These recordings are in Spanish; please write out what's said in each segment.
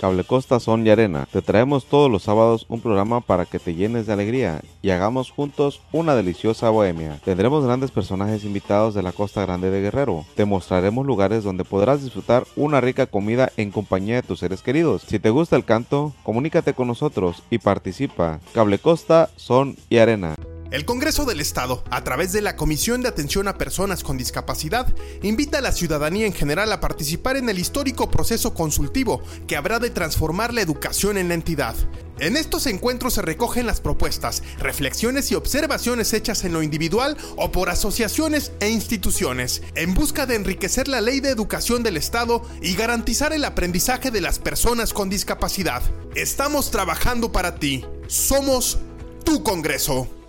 Cable Costa Son y Arena. Te traemos todos los sábados un programa para que te llenes de alegría y hagamos juntos una deliciosa bohemia. Tendremos grandes personajes invitados de la Costa Grande de Guerrero. Te mostraremos lugares donde podrás disfrutar una rica comida en compañía de tus seres queridos. Si te gusta el canto, comunícate con nosotros y participa. Cable Costa Son y Arena. El Congreso del Estado, a través de la Comisión de Atención a Personas con Discapacidad, invita a la ciudadanía en general a participar en el histórico proceso consultivo que habrá de transformar la educación en la entidad. En estos encuentros se recogen las propuestas, reflexiones y observaciones hechas en lo individual o por asociaciones e instituciones, en busca de enriquecer la ley de educación del Estado y garantizar el aprendizaje de las personas con discapacidad. Estamos trabajando para ti. Somos tu Congreso.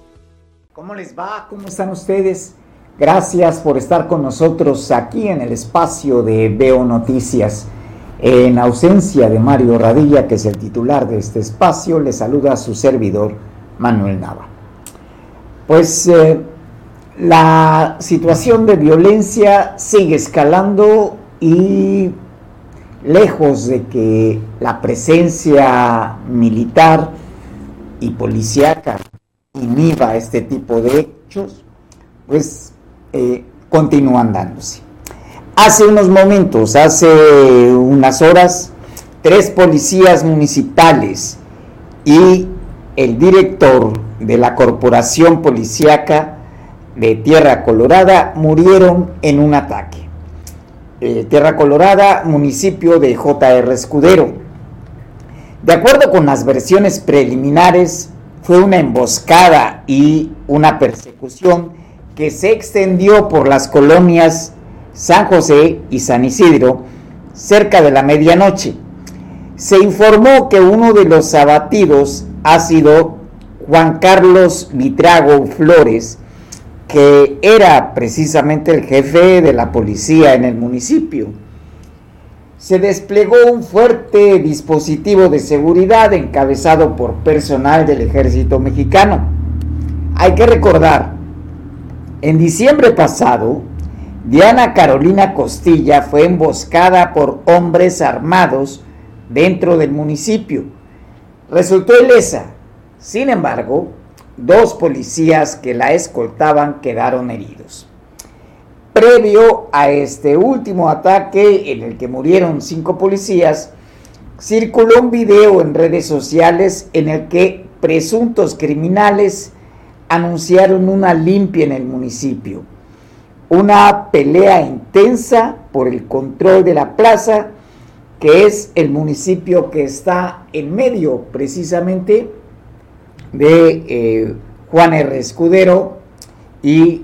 ¿Cómo les va? ¿Cómo están ustedes? Gracias por estar con nosotros aquí en el espacio de Veo Noticias. En ausencia de Mario Radilla, que es el titular de este espacio, le saluda a su servidor Manuel Nava. Pues eh, la situación de violencia sigue escalando y lejos de que la presencia militar y policíaca inhiba este tipo de hechos, pues eh, continúan dándose. Hace unos momentos, hace unas horas, tres policías municipales y el director de la corporación policíaca de Tierra Colorada murieron en un ataque. Eh, Tierra Colorada, municipio de JR Escudero. De acuerdo con las versiones preliminares, fue una emboscada y una persecución que se extendió por las colonias San José y San Isidro cerca de la medianoche. Se informó que uno de los abatidos ha sido Juan Carlos Vitrago Flores, que era precisamente el jefe de la policía en el municipio se desplegó un fuerte dispositivo de seguridad encabezado por personal del ejército mexicano. Hay que recordar, en diciembre pasado, Diana Carolina Costilla fue emboscada por hombres armados dentro del municipio. Resultó ilesa. Sin embargo, dos policías que la escoltaban quedaron heridos. Previo a este último ataque en el que murieron cinco policías, circuló un video en redes sociales en el que presuntos criminales anunciaron una limpia en el municipio, una pelea intensa por el control de la plaza, que es el municipio que está en medio precisamente de eh, Juan R. Escudero y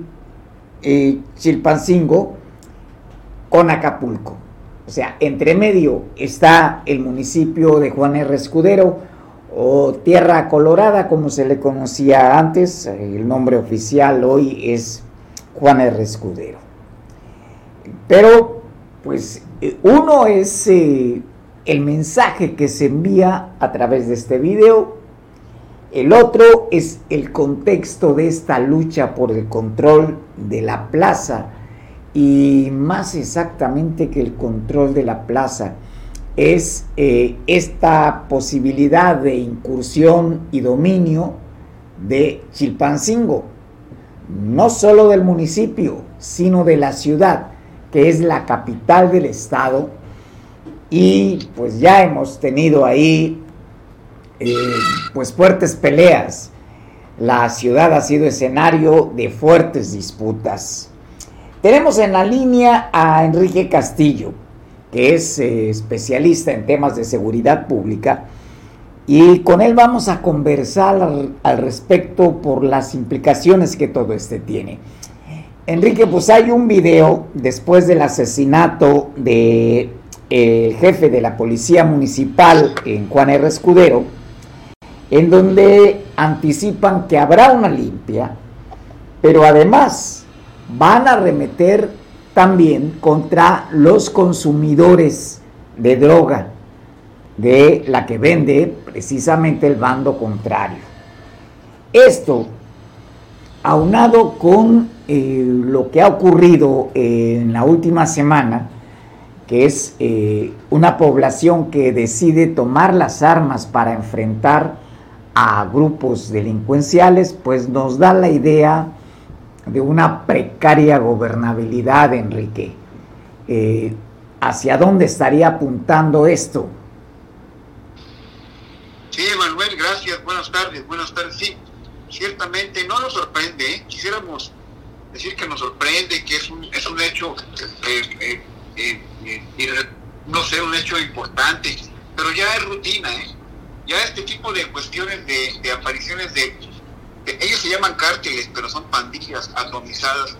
Chilpancingo con Acapulco. O sea, entre medio está el municipio de Juan R. Escudero o Tierra Colorada, como se le conocía antes. El nombre oficial hoy es Juan R. Escudero. Pero, pues, uno es eh, el mensaje que se envía a través de este video el otro es el contexto de esta lucha por el control de la plaza y más exactamente que el control de la plaza es eh, esta posibilidad de incursión y dominio de Chilpancingo, no solo del municipio, sino de la ciudad, que es la capital del estado. Y pues ya hemos tenido ahí eh, pues fuertes peleas. La ciudad ha sido escenario de fuertes disputas. Tenemos en la línea a Enrique Castillo, que es eh, especialista en temas de seguridad pública, y con él vamos a conversar al, respecto por las implicaciones que todo este tiene. Enrique, pues hay un video después del asesinato del de, jefe de la policía municipal en Juan R. Escudero, en donde anticipan que habrá una limpia, pero además van a remeter también contra los consumidores de droga, de la que vende precisamente el bando contrario. Esto, aunado con eh, lo que ha ocurrido en la última semana, que es eh, una población que decide tomar las armas para enfrentar a grupos delincuenciales, pues nos da la idea de una precaria gobernabilidad, Enrique. Eh, ¿Hacia dónde estaría apuntando esto? Sí, Manuel, gracias. Buenas tardes. Buenas tardes. Sí, ciertamente no nos sorprende. ¿eh? Quisiéramos decir que nos sorprende, que es un, es un hecho eh, no sé, un hecho importante, pero ya es rutina, ¿eh? Ya este tipo de cuestiones de, apariciones de, ellos se llaman cárteles, pero son pandillas atomizadas,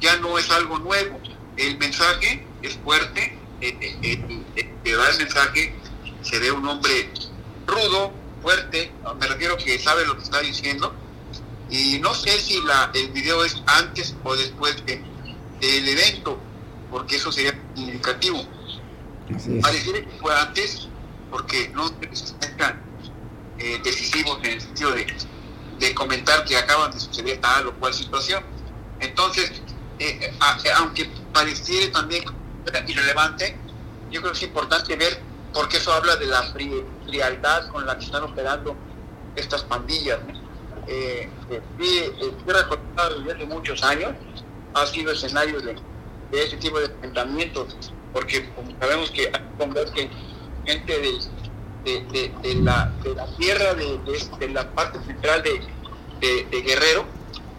ya no es algo nuevo. El mensaje es fuerte, que da el mensaje se ve un hombre rudo, fuerte, me refiero que sabe lo que está diciendo, y no sé si la, el video es antes o después de, del evento, porque eso sería indicativo. Pareciera que fue antes, porque no se eh, decisivos en el sentido de, comentar que acaban de suceder tal o cual situación. Entonces, eh, eh, aunque pareciera también irrelevante, yo creo que es importante ver, porque eso habla de la frialdad con la que están operando estas pandillas. Eh, eh, desde hace muchos años, ha sido escenario de ese tipo de enfrentamientos, porque como sabemos que hay gente de, de, de, la, de la tierra, de, la parte central de, Guerrero,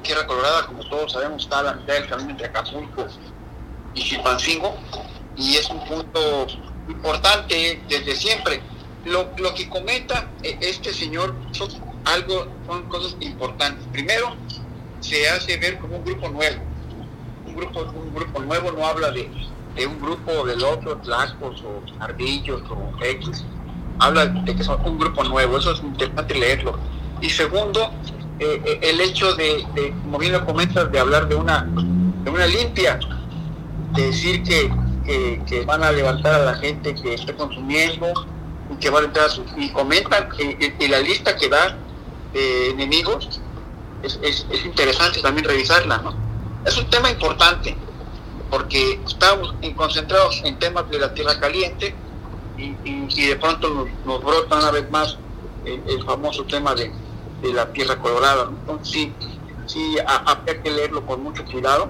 Tierra Colorada, como todos sabemos, está a la mitad del camino entre Acapulco y Chilpancingo, y es un punto importante desde siempre. Lo, lo que comenta eh, este señor son algo, son cosas importantes. Primero, se hace ver como un grupo nuevo un grupo, un grupo nuevo no habla de, un grupo del otro, Tlascos o Ardillos o X, habla de que son un grupo nuevo, eso es interesante leerlo. Y segundo, eh, eh, el hecho de, como bien lo comentas, de hablar de una, de una limpia, de decir que, que, van a levantar a la gente que esté consumiendo y que van a entrar a su, y comentan, y, la lista que da de enemigos, es, es interesante también revisarla, ¿no? Es un tema importante porque estamos concentrados en temas de la tierra caliente y, de pronto nos, brota una vez más el, famoso tema de, la tierra colorada. Entonces sí, sí habría que leerlo con mucho cuidado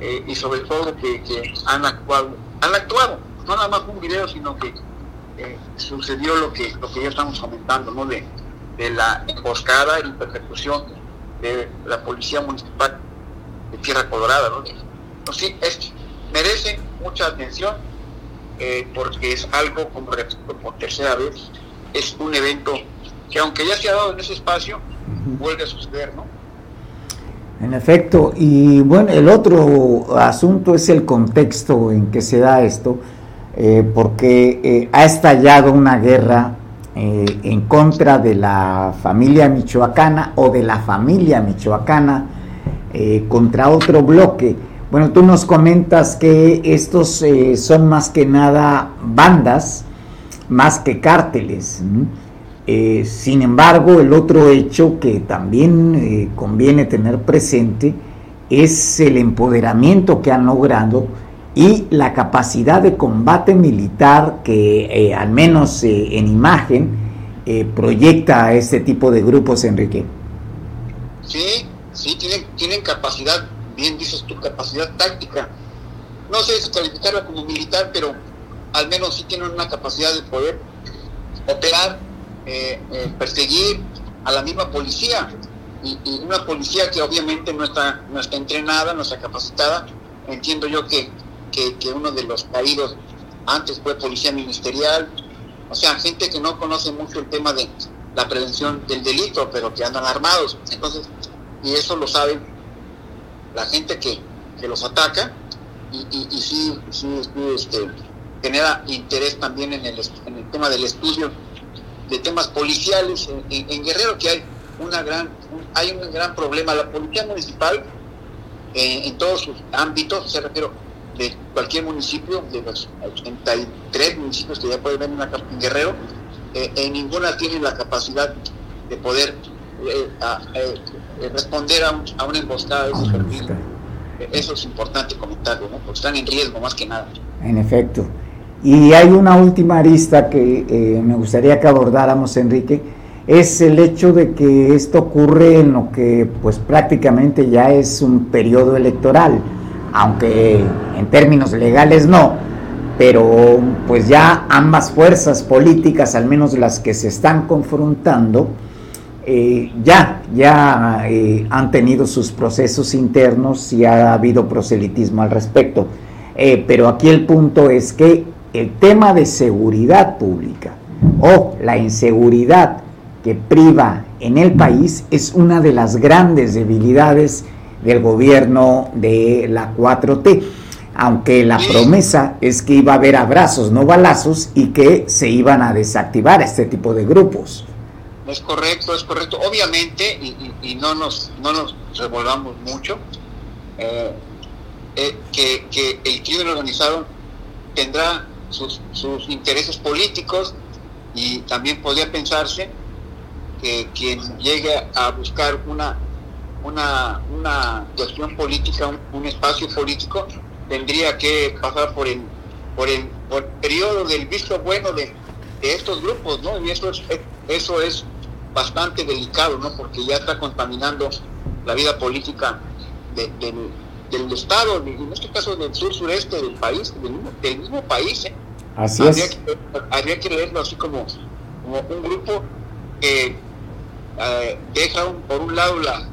eh, y sobre todo que, han actuado, han actuado, no nada más un video, sino que eh, sucedió lo que, lo que ya estamos comentando, ¿no? de, de la emboscada y persecución de la policía municipal Tierra Colorada, ¿no? Sí, es, merece mucha atención eh, porque es algo, como repito por tercera vez, es un evento que aunque ya se ha dado en ese espacio, vuelve a suceder, ¿no? En efecto, y bueno, el otro asunto es el contexto en que se da esto, eh, porque eh, ha estallado una guerra en contra de la familia michoacana o de la familia michoacana contra otro bloque. Bueno, tú nos comentas que estos eh, son más que nada bandas, más que cárteles. Eh, sin embargo, el otro hecho que también conviene tener presente es el empoderamiento que han logrado y la capacidad de combate militar que al menos en imagen proyecta a este tipo de grupos, Enrique. Sí, ¿sí? Tienen, tienen capacidad, bien dices tu capacidad táctica. No sé si calificarla como militar, pero al menos sí tienen una capacidad de poder operar, eh, eh, perseguir a la misma policía. Y, una policía que obviamente no está, no está entrenada, no está capacitada. Entiendo yo que, que, que uno de los caídos antes fue policía ministerial, o sea, gente que no conoce mucho el tema de la prevención del delito, pero que andan armados. Entonces, y eso lo sabe la gente que, los ataca y, y, sí, este, genera interés también en el, en el tema del estudio de temas policiales en, Guerrero que hay una gran hay un gran problema. La policía municipal eh, en todos sus ámbitos se refiero de cualquier municipio de los 83 municipios que ya pueden ver en, Guerrero eh, en ninguna tiene la capacidad de poder eh, eh, responder a, un, a, una emboscada de ese perfil. Eso es importante comentarlo, ¿no? porque están en riesgo más que nada. En efecto. Y hay una última arista que eh, me gustaría que abordáramos, Enrique, es el hecho de que esto ocurre en lo que pues prácticamente ya es un periodo electoral, aunque en términos legales no, pero pues ya ambas fuerzas políticas, al menos las que se están confrontando, eh, ya, ya eh, han tenido sus procesos internos y ha habido proselitismo al respecto. Eh, pero aquí el punto es que el tema de seguridad pública o la inseguridad que priva en el país es una de las grandes debilidades del gobierno de la 4T, aunque la promesa es que iba a haber abrazos, no balazos, y que se iban a desactivar este tipo de grupos. Es correcto, es correcto. Obviamente, y, no, nos, no nos revolvamos mucho, eh, eh, que, el crimen organizado tendrá sus, sus intereses políticos y también podría pensarse que quien llegue a buscar una, una, una cuestión política, un, espacio político, tendría que pasar por el, por el, por periodo del visto bueno de, de estos grupos, ¿no? Y eso es, eso es bastante delicado, ¿no? Porque ya está contaminando la vida política del, Estado, en este caso del sur-sureste del país, del mismo, país. ¿eh? Así habría es. Que, habría que leerlo así como, como un grupo que eh, deja por un lado la,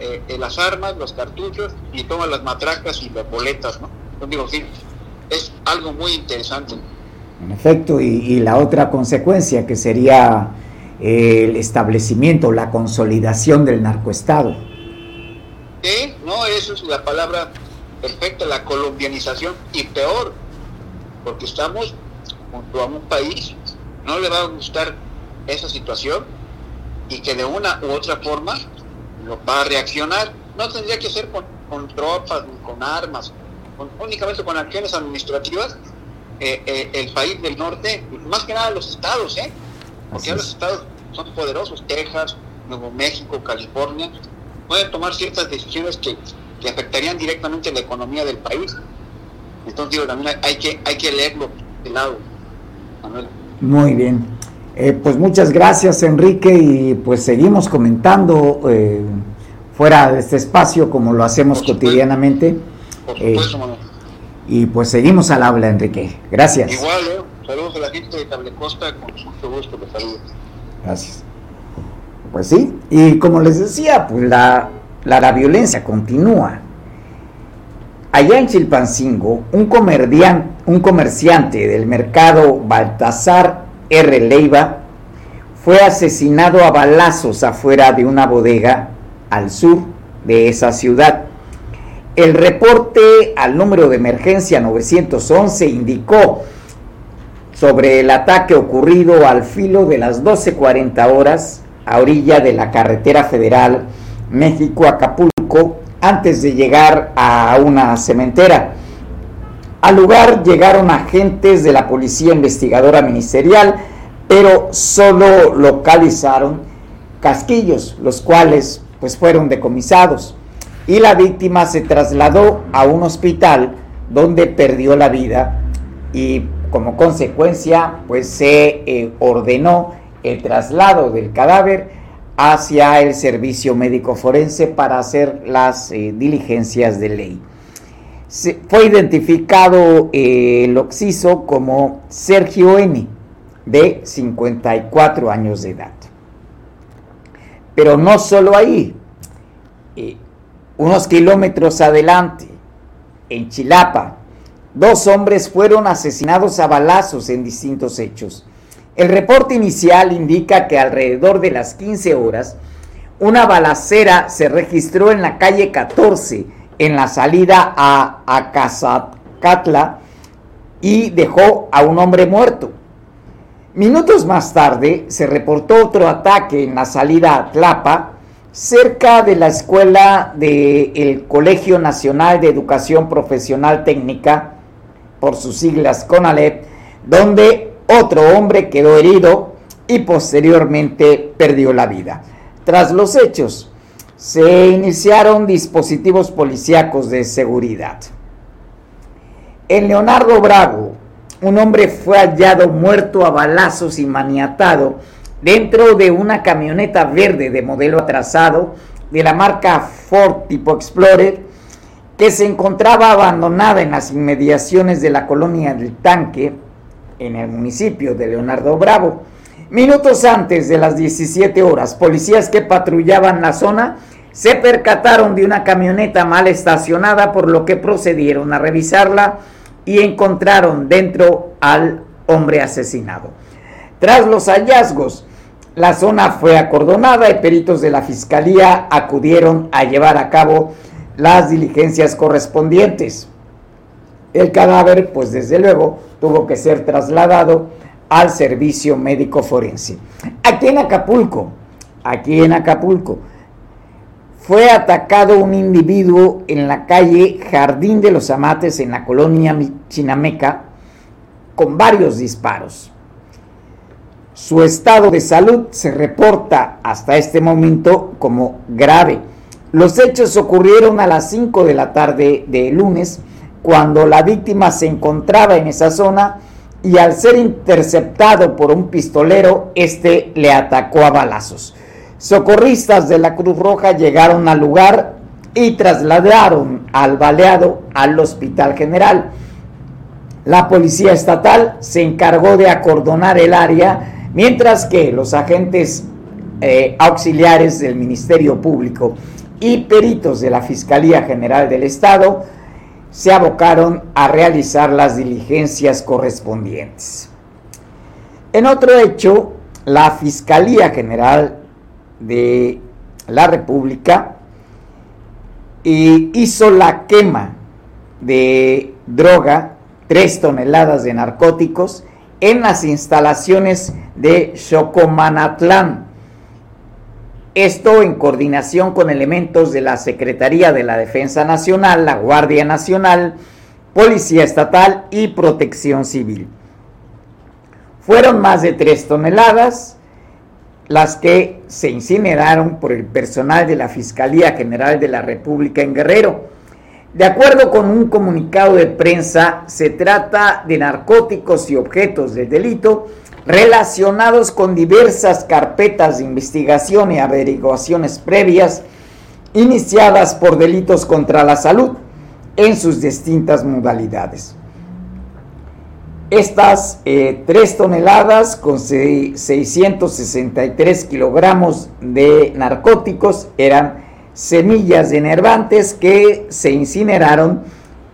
eh, las armas, los cartuchos y toma las matracas y las boletas, ¿no? digo, sí, es algo muy interesante. En efecto, y, y la otra consecuencia que sería el establecimiento, la consolidación del narcoestado. Sí, no, eso es la palabra perfecta, la colombianización, y peor, porque estamos junto a un país, no le va a gustar esa situación y que de una u otra forma lo va a reaccionar. No tendría que ser con, con tropas, con armas, únicamente con acciones administrativas. Eh, eh, el país del norte, más que nada los estados, ¿eh? Porque los estados son poderosos, Texas, Nuevo México, California, pueden tomar ciertas decisiones que, afectarían directamente la economía del país. Entonces digo, también hay que, hay que leerlo de lado. Muy bien. Eh, pues muchas gracias Enrique y pues seguimos comentando eh, fuera de este espacio como lo hacemos cotidianamente. Por supuesto, eh, y pues seguimos al habla Enrique. Gracias. Igual, saludos a la gente de Cable Costa, con mucho gusto les saludo. Gracias. Pues sí, y como les decía, pues la, la, violencia continúa. Allá en Chilpancingo, un, un comerciante del mercado Baltasar R. Leiva fue asesinado a balazos afuera de una bodega al sur de esa ciudad. El reporte al número de emergencia 911 indicó sobre el ataque ocurrido al filo de las 12.40 horas a orilla de la carretera federal México-Acapulco antes de llegar a una cementera. Al lugar llegaron agentes de la Policía Investigadora Ministerial, pero solo localizaron casquillos, los cuales pues fueron decomisados. Y la víctima se trasladó a un hospital donde perdió la vida y como consecuencia, pues se eh, ordenó el traslado del cadáver hacia el servicio médico forense para hacer las eh, diligencias de ley. fue identificado eh, el occiso como Sergio N, de 54 años de edad. Pero no solo ahí, unos kilómetros adelante, en Chilapa, Dos hombres fueron asesinados a balazos en distintos hechos. El reporte inicial indica que alrededor de las 15 horas, una balacera se registró en la calle 14, en la salida a Acazacatla, y dejó a un hombre muerto. Minutos más tarde se reportó otro ataque en la salida a Tlapa, cerca de la escuela del Colegio Nacional de Educación Profesional Técnica, por sus siglas CONALEP, donde otro hombre quedó herido y posteriormente perdió la vida. Tras los hechos, se iniciaron dispositivos policíacos de seguridad. En Leonardo Bravo, un hombre fue hallado muerto a balazos y maniatado dentro de una camioneta verde de modelo atrasado de la marca Ford tipo Explorer que se encontraba abandonada en las inmediaciones de la colonia del tanque en el municipio de Leonardo Bravo. Minutos antes de las 17 horas, policías que patrullaban la zona se percataron de una camioneta mal estacionada por lo que procedieron a revisarla y encontraron dentro al hombre asesinado. Tras los hallazgos, la zona fue acordonada y peritos de la fiscalía acudieron a llevar a cabo las diligencias correspondientes. El cadáver, pues desde luego, tuvo que ser trasladado al servicio médico forense. Aquí en Acapulco, aquí en Acapulco, fue atacado un individuo en la calle Jardín de los Amates en la colonia Chinameca con varios disparos. Su estado de salud se reporta hasta este momento como grave. Los hechos ocurrieron a las 5 de la tarde de lunes, cuando la víctima se encontraba en esa zona y al ser interceptado por un pistolero, este le atacó a balazos. Socorristas de la Cruz Roja llegaron al lugar y trasladaron al baleado al Hospital General. La Policía Estatal se encargó de acordonar el área, mientras que los agentes eh, auxiliares del Ministerio Público y peritos de la Fiscalía General del Estado se abocaron a realizar las diligencias correspondientes. En otro hecho, la Fiscalía General de la República hizo la quema de droga, tres toneladas de narcóticos, en las instalaciones de Chocomanatlán, esto en coordinación con elementos de la Secretaría de la Defensa Nacional, la Guardia Nacional, Policía Estatal y Protección Civil. Fueron más de tres toneladas las que se incineraron por el personal de la Fiscalía General de la República en Guerrero. De acuerdo con un comunicado de prensa, se trata de narcóticos y objetos de delito relacionados con diversas carpetas de investigación y averiguaciones previas iniciadas por delitos contra la salud en sus distintas modalidades. Estas eh, tres toneladas con 663 kilogramos de narcóticos eran semillas de enervantes que se incineraron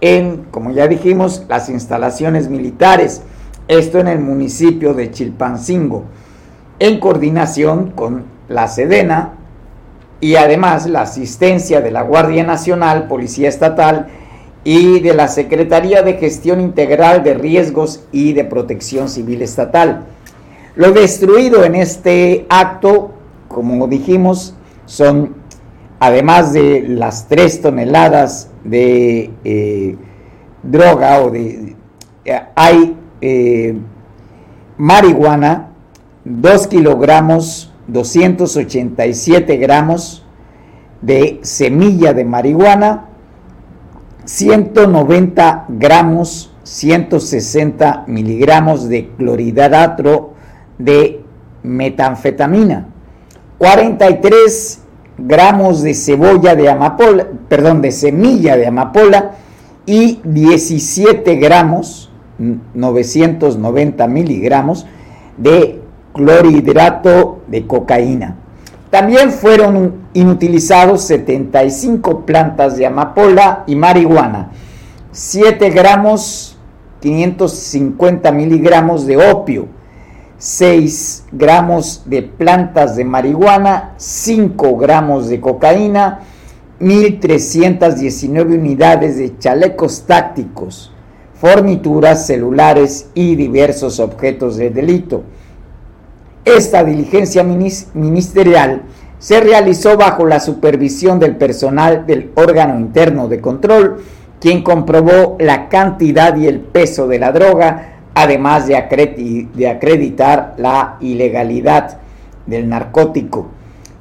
en, como ya dijimos, las instalaciones militares esto en el municipio de Chilpancingo, en coordinación con la Sedena y además la asistencia de la Guardia Nacional, Policía Estatal y de la Secretaría de Gestión Integral de Riesgos y de Protección Civil Estatal. Lo destruido en este acto, como dijimos, son, además de las tres toneladas de eh, droga o de... Eh, hay eh, marihuana, 2 kilogramos 287 gramos de semilla de marihuana, 190 gramos 160 miligramos de clorhidrato de metanfetamina, 43 gramos de cebolla de amapola, perdón, de semilla de amapola y 17 gramos 990 miligramos de clorhidrato de cocaína. También fueron inutilizados 75 plantas de amapola y marihuana, 7 gramos 550 miligramos de opio, 6 gramos de plantas de marihuana, 5 gramos de cocaína, 1.319 unidades de chalecos tácticos, fornituras celulares y diversos objetos de delito. Esta diligencia ministerial se realizó bajo la supervisión del personal del órgano interno de control, quien comprobó la cantidad y el peso de la droga, además de, acreditar la ilegalidad del narcótico.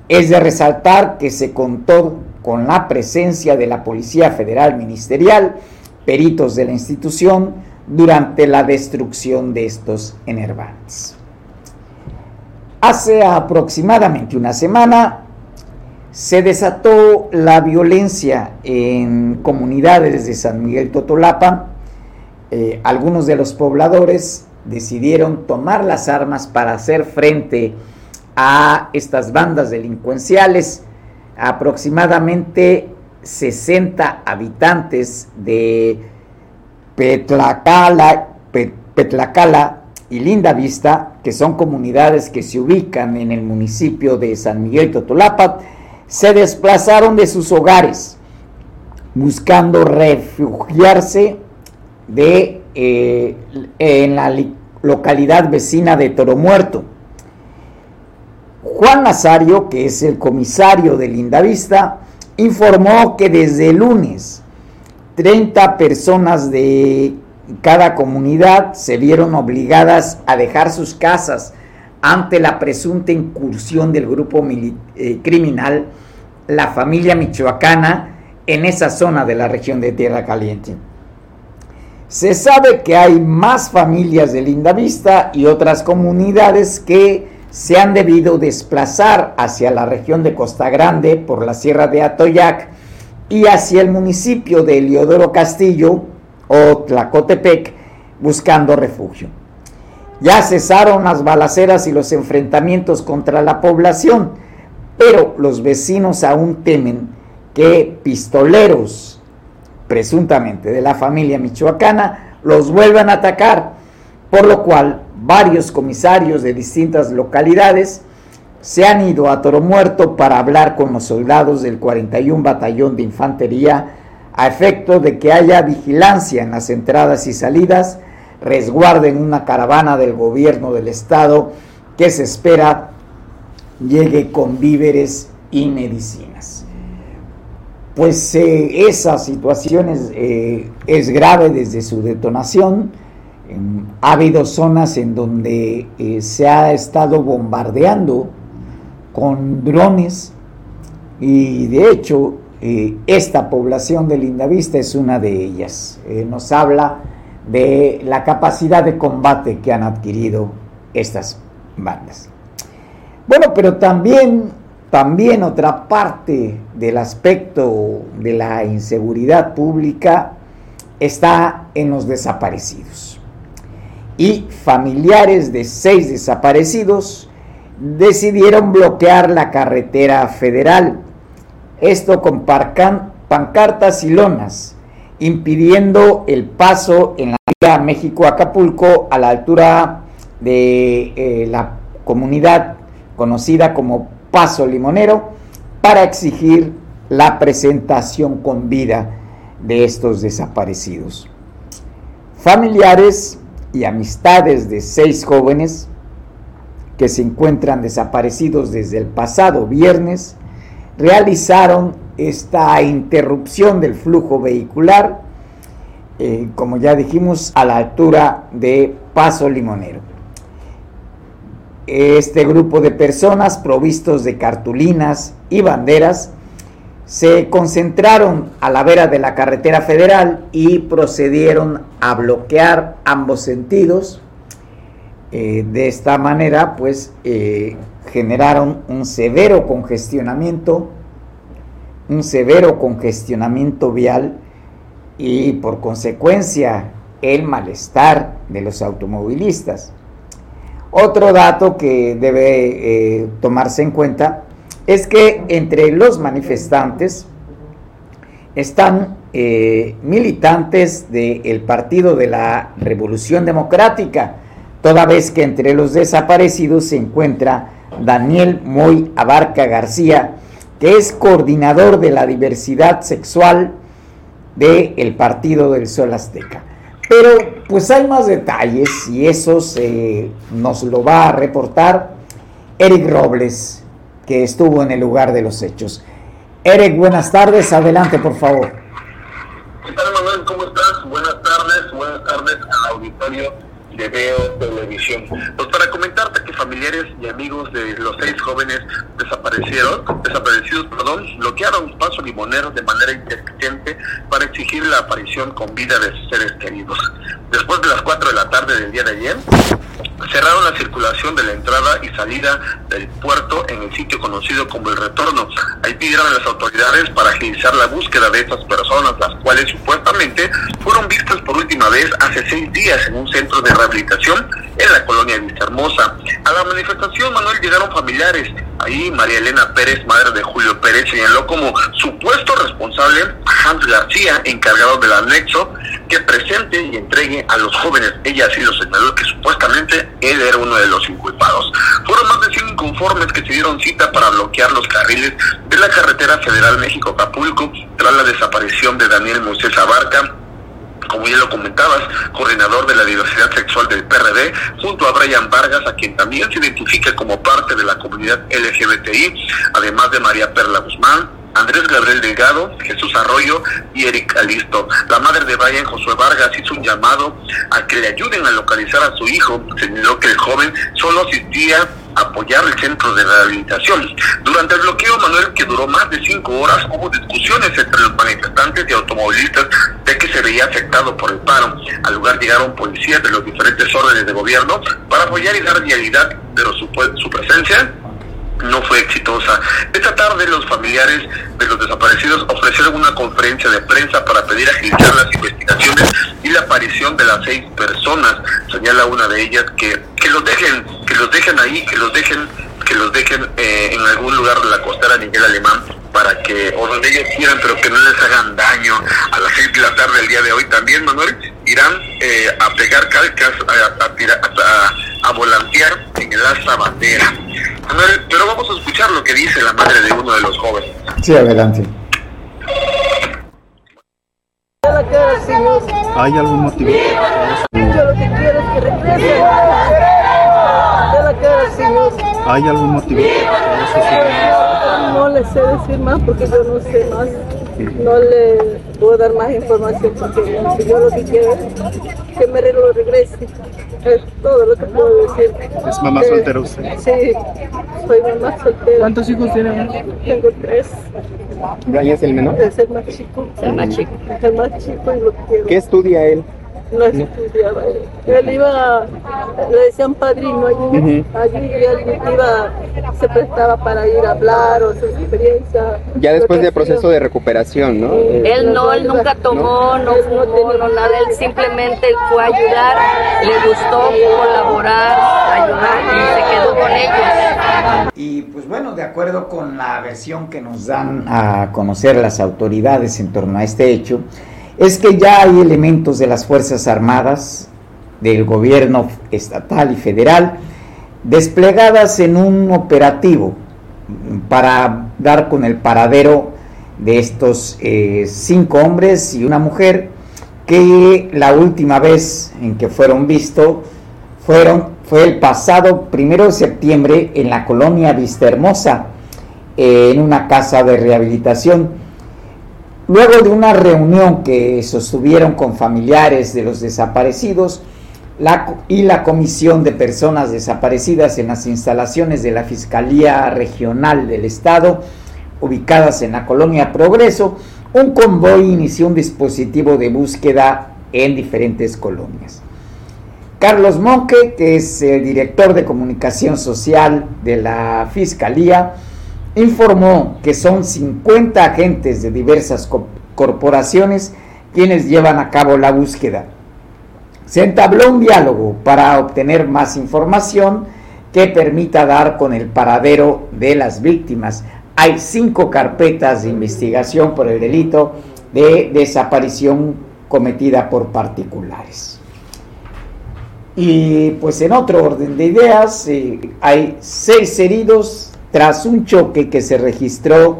Es de resaltar que se contó con la presencia de la Policía Federal Ministerial, peritos de la institución durante la destrucción de estos enervantes. Hace aproximadamente una semana se desató la violencia en comunidades de San Miguel Totolapa. Eh, algunos de los pobladores decidieron tomar las armas para hacer frente a estas bandas delincuenciales. Aproximadamente 60 habitantes de Petlacala, Petlacala y Linda Vista, que son comunidades que se ubican en el municipio de San Miguel Totolapa, se desplazaron de sus hogares buscando refugiarse de, eh, en la localidad vecina de Toro Muerto. Juan Nazario, que es el comisario de Lindavista, informó que desde el lunes 30 personas de cada comunidad se vieron obligadas a dejar sus casas ante la presunta incursión del grupo eh, criminal La Familia Michoacana en esa zona de la región de Tierra Caliente. Se sabe que hay más familias de Lindavista y otras comunidades que se han debido desplazar hacia la región de Costa Grande por la sierra de Atoyac y hacia el municipio de Eliodoro Castillo o Tlacotepec buscando refugio. Ya cesaron las balaceras y los enfrentamientos contra la población, pero los vecinos aún temen que pistoleros, presuntamente de la familia michoacana, los vuelvan a atacar, por lo cual varios comisarios de distintas localidades se han ido a Toro Muerto para hablar con los soldados del 41 Batallón de Infantería a efecto de que haya vigilancia en las entradas y salidas, resguarden una caravana del gobierno del estado que se espera llegue con víveres y medicinas. Pues eh, esa situación es, eh, es grave desde su detonación ha habido zonas en donde eh, se ha estado bombardeando con drones y de hecho eh, esta población de Lindavista es una de ellas. Eh, nos habla de la capacidad de combate que han adquirido estas bandas. Bueno, pero también, también otra parte del aspecto de la inseguridad pública está en los desaparecidos y familiares de seis desaparecidos decidieron bloquear la carretera federal. Esto con pancartas y lonas, impidiendo el paso en la vía México-Acapulco a la altura de eh, la comunidad conocida como Paso Limonero para exigir la presentación con vida de estos desaparecidos. Familiares y amistades de seis jóvenes que se encuentran desaparecidos desde el pasado viernes realizaron esta interrupción del flujo vehicular, eh, como ya dijimos, a la altura de Paso Limonero. Este grupo de personas provistos de cartulinas y banderas se concentraron a la vera de la carretera federal y procedieron a bloquear ambos sentidos. Eh, de esta manera, pues, eh, generaron un severo congestionamiento, un severo congestionamiento vial y por consecuencia el malestar de los automovilistas. Otro dato que debe eh, tomarse en cuenta es que entre los manifestantes están eh, militantes del Partido de la Revolución Democrática, toda vez que entre los desaparecidos se encuentra Daniel Moy Abarca García, que es coordinador de la diversidad sexual del Partido del Sol Azteca. Pero pues hay más detalles y eso nos lo va a reportar Eric Robles, que estuvo en el lugar de los hechos. Eric, buenas tardes, adelante por favor. ¿Qué tal Manuel? ¿Cómo estás? Buenas tardes, buenas tardes al auditorio de Veo Televisión. Pues para comentarte que familiares y amigos de los seis jóvenes desaparecieron, desaparecidos perdón, bloquearon Paso Limonero de manera intermitente para exigir la aparición con vida de sus seres queridos. Después de las 4 de la tarde del día de ayer, cerraron la circulación de la entrada y salida del puerto en el sitio conocido como el retorno. Ahí pidieron a las autoridades para agilizar la búsqueda de estas personas, las cuales supuestamente fueron vistas por última vez hace seis días en un centro de rehabilitación en la colonia Vista Hermosa. A la manifestación, Manuel, llegaron familiares. Ahí María Elena Pérez, madre de Julio Pérez, señaló como supuesto responsable a Hans García, encargado del anexo, que presente y entregue a los jóvenes. Ella así lo señaló que supuestamente él era uno de los inculpados. Fueron más de 100 inconformes que se dieron cita para bloquear los carriles de la carretera federal México-Acapulco tras la desaparición de Daniel Moisés Abarca como ya lo comentabas, coordinador de la diversidad sexual del PRD, junto a Brian Vargas, a quien también se identifica como parte de la comunidad LGBTI, además de María Perla Guzmán, Andrés Gabriel Delgado, Jesús Arroyo y Eric Alisto. La madre de Brian, Josué Vargas, hizo un llamado a que le ayuden a localizar a su hijo. Señaló que el joven solo asistía a apoyar el centro de rehabilitación. Durante el bloqueo, Manuel, que duró más de cinco horas, hubo discusiones entre los manifestantes y automovilistas de que se veía afectado por el paro. Al lugar llegaron policías de los diferentes órdenes de gobierno para apoyar y dar realidad, pero su presencia no fue exitosa. Esta tarde los familiares de los desaparecidos ofrecieron una conferencia de prensa para pedir agilizar las investigaciones y la aparición de las seis personas. Señala una de ellas que, que los dejen, que los dejen ahí, que los dejen, que los dejen eh, en algún lugar de la costera Miguel Alemán para que, o donde ellos quieran, pero que no les hagan daño. A las seis de la tarde del día de hoy también, Manuel, irán eh, a pegar calcas, a, a, a, volantear en el asta bandera. Manuel, pero vamos a escuchar lo que dice la madre de uno de los jóvenes. Sí, adelante. ¿Hay algún motivo? Yo lo que quiero es que regrese. ¿Hay algún motivo? No le sé decir más porque yo no sé más. No le puedo dar más información porque yo lo que quiero es que me lo regrese. Es todo lo que puedo decir. ¿Es mamá soltera usted? Sí, soy mamá soltera. ¿Cuántos hijos tiene? Tengo tres. ¿Brian es el menor? Es el más chico. El más chico. Es el más chico y lo quiero. ¿Qué estudia él? No estudiaba él. Él iba, le decían padrino allí, allí él iba, se prestaba para ir a hablar o su experiencia. Ya después del proceso de recuperación, ¿no? Él no, él nunca tomó, no, no fumó, no nada, él simplemente fue a ayudar, le gustó colaborar, ayudar y se quedó con ellos. Y pues bueno, de acuerdo con la versión que nos dan a conocer las autoridades en torno a este hecho, es que ya hay elementos de las Fuerzas Armadas, del gobierno estatal y federal, desplegadas en un operativo para dar con el paradero de estos eh, cinco hombres y una mujer que la última vez en que fueron vistos fueron, fue el pasado primero de septiembre en la colonia Vista Hermosa, en una casa de rehabilitación. Luego de una reunión que sostuvieron con familiares de los desaparecidos y la Comisión de Personas Desaparecidas en las instalaciones de la Fiscalía Regional del Estado, ubicadas en la colonia Progreso, un convoy inició un dispositivo de búsqueda en diferentes colonias. Carlos Monque, que es el director de comunicación social de la Fiscalía, informó que son 50 agentes de diversas co corporaciones quienes llevan a cabo la búsqueda. Se entabló un diálogo para obtener más información que permita dar con el paradero de las víctimas. Hay cinco carpetas de investigación por el delito de desaparición cometida por particulares. Y pues en otro orden de ideas, eh, hay seis heridos tras un choque que se registró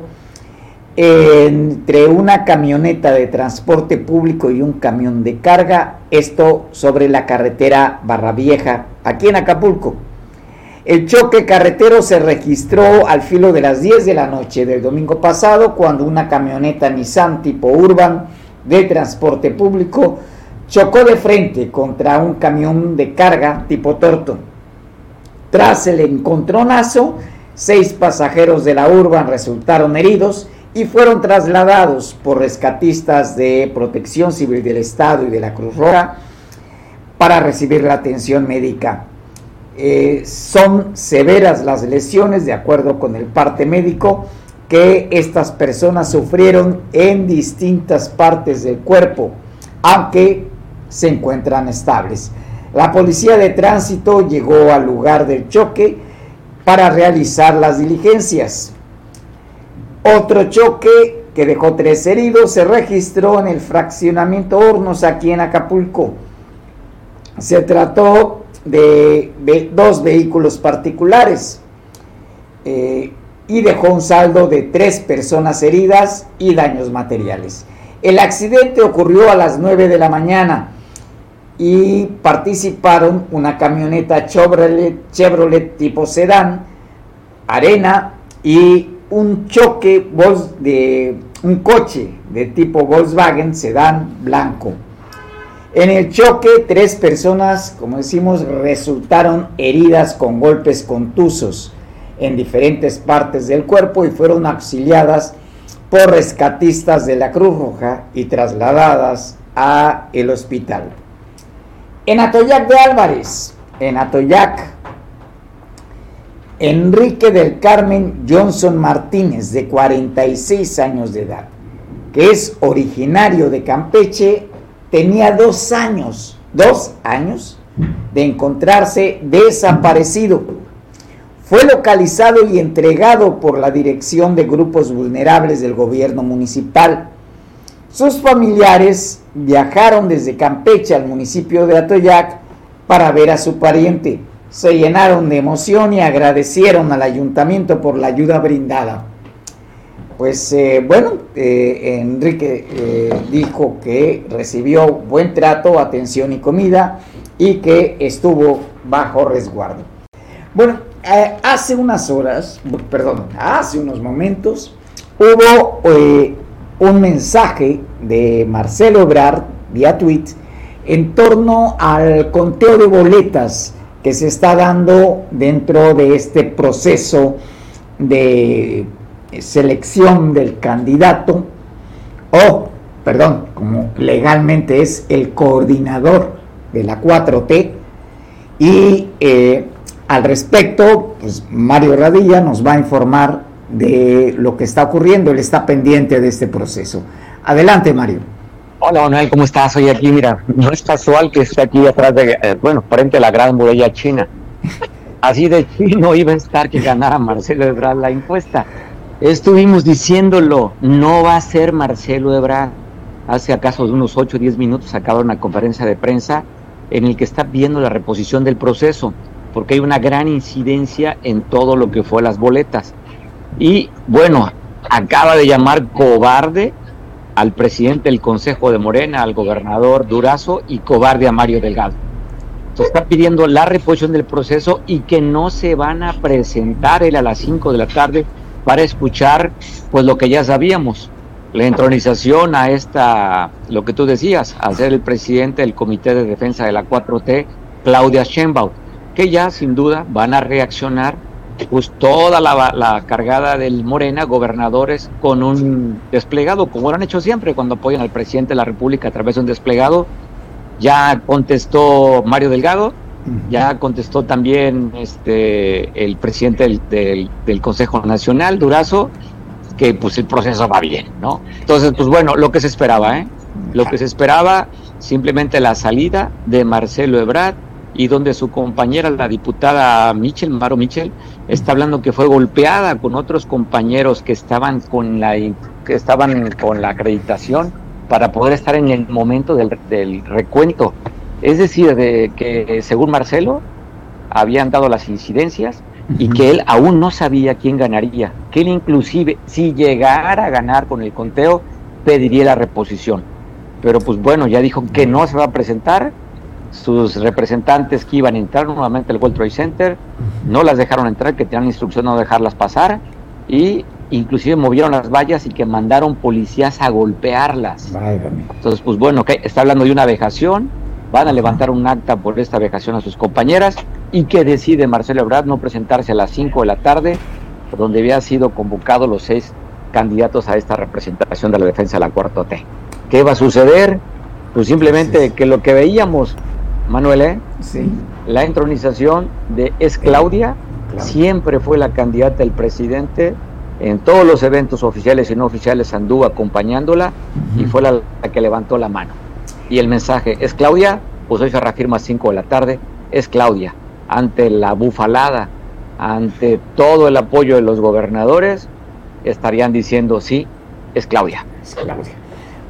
entre una camioneta de transporte público y un camión de carga, esto sobre la carretera Barra Vieja, aquí en Acapulco. El choque carretero se registró al filo de las 10 de la noche del domingo pasado cuando una camioneta Nissan tipo Urban de transporte público chocó de frente contra un camión de carga tipo Torto. Tras el encontronazo, seis pasajeros de la Urban resultaron heridos y fueron trasladados por rescatistas de Protección Civil del Estado y de la Cruz Roja para recibir la atención médica. Eh, son severas las lesiones, de acuerdo con el parte médico, que estas personas sufrieron en distintas partes del cuerpo, aunque se encuentran estables. La policía de tránsito llegó al lugar del choque para realizar las diligencias. Otro choque que dejó tres heridos se registró en el fraccionamiento Hornos aquí en Acapulco. Se trató de, dos vehículos particulares eh, y dejó un saldo de tres personas heridas y daños materiales. El accidente ocurrió a las 9 de la mañana y participaron una camioneta Chevrolet, Chevrolet tipo sedán, arena y un choque de un coche de tipo Volkswagen sedán blanco. En el choque, tres personas, como decimos, resultaron heridas con golpes contusos en diferentes partes del cuerpo y fueron auxiliadas por rescatistas de la Cruz Roja y trasladadas a el hospital. En Atoyac de Álvarez, en Atoyac, Enrique del Carmen Johnson Martínez, de 46 años de edad, que es originario de Campeche, tenía dos años, dos años de encontrarse desaparecido. Fue localizado y entregado por la Dirección de Grupos Vulnerables del Gobierno Municipal. Sus familiares viajaron desde Campeche al municipio de Atoyac para ver a su pariente se llenaron de emoción y agradecieron al ayuntamiento por la ayuda brindada. Pues eh, bueno, eh, Enrique eh, dijo que recibió buen trato, atención y comida y que estuvo bajo resguardo. Bueno, hace unas horas, perdón, hace unos momentos, hubo un mensaje de Marcelo Ebrard vía tweet en torno al conteo de boletas que se está dando dentro de este proceso de selección del candidato o, perdón, como legalmente es el coordinador de la 4T y eh, al respecto, pues Mario Radilla nos va a informar de lo que está ocurriendo, él está pendiente de este proceso. Adelante, Mario. Hola Manuel, ¿cómo estás? Hoy aquí, mira, no es casual que esté aquí atrás de, eh, bueno, frente a la gran muralla china. Así de chino iba a estar que ganara Marcelo Ebrard la encuesta. Estuvimos diciéndolo, no va a ser Marcelo Ebrard. Hace acaso de unos 8 o 10 minutos acaba una conferencia de prensa en el que está viendo la reposición del proceso, porque hay una gran incidencia en todo lo que fue las boletas. Y bueno, acaba de llamar cobarde al presidente del Consejo de Morena, al gobernador Durazo y cobarde a Mario Delgado. Se está pidiendo la reposición del proceso y que no se van a presentar él a las 5 de la tarde para escuchar pues lo que ya sabíamos, la entronización a esta, lo que tú decías, a ser el presidente del Comité de Defensa de la 4T, Claudia Sheinbaum, que ya sin duda van a reaccionar pues toda la, cargada del Morena, gobernadores con un desplegado, como lo han hecho siempre cuando apoyan al presidente de la República a través de un desplegado. Ya contestó Mario Delgado, ya contestó también este el presidente del, del, Consejo Nacional, Durazo, que pues el proceso va bien, ¿no? Entonces, pues bueno, lo que se esperaba, ¿eh? Lo que se esperaba, simplemente la salida de Marcelo Ebrard y donde su compañera, la diputada Michel, Maro Michel, está hablando que fue golpeada con otros compañeros que estaban con la que estaban con la acreditación para poder estar en el momento del, del recuento. Es decir, de que según Marcelo habían dado las incidencias y que él aún no sabía quién ganaría, que él inclusive si llegara a ganar con el conteo pediría la reposición. Pero pues bueno, ya dijo que no se va a presentar sus representantes que iban a entrar nuevamente al World Trade Center, no las dejaron entrar, que tenían instrucción de no dejarlas pasar, y inclusive movieron las vallas y que mandaron policías a golpearlas. Entonces, pues bueno, que está hablando de una vejación, van a levantar un acta por esta vejación a sus compañeras y que decide Marcelo Ebrard no presentarse a las 5 de la tarde, donde había sido convocado los seis candidatos a esta representación de la defensa de la cuarta T. ¿Qué va a suceder? Pues simplemente que lo que veíamos, Manuel, ¿eh? la entronización de es Claudia, siempre fue la candidata del presidente en todos los eventos oficiales y no oficiales anduvo acompañándola y fue la, la, que levantó la mano. Y el mensaje es Claudia, pues hoy se reafirma a 5 de la tarde, es Claudia. Ante la bufalada, ante todo el apoyo de los gobernadores, estarían diciendo sí, es Claudia. Es Claudia.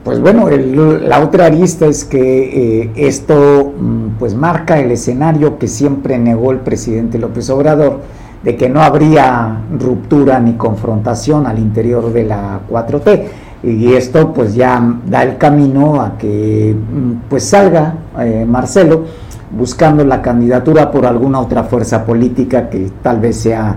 Pues bueno, el, la otra arista es que eh, esto pues marca el escenario que siempre negó el presidente López Obrador de que no habría ruptura ni confrontación al interior de la 4T y esto pues ya da el camino a que pues salga eh, Marcelo buscando la candidatura por alguna otra fuerza política que tal vez sea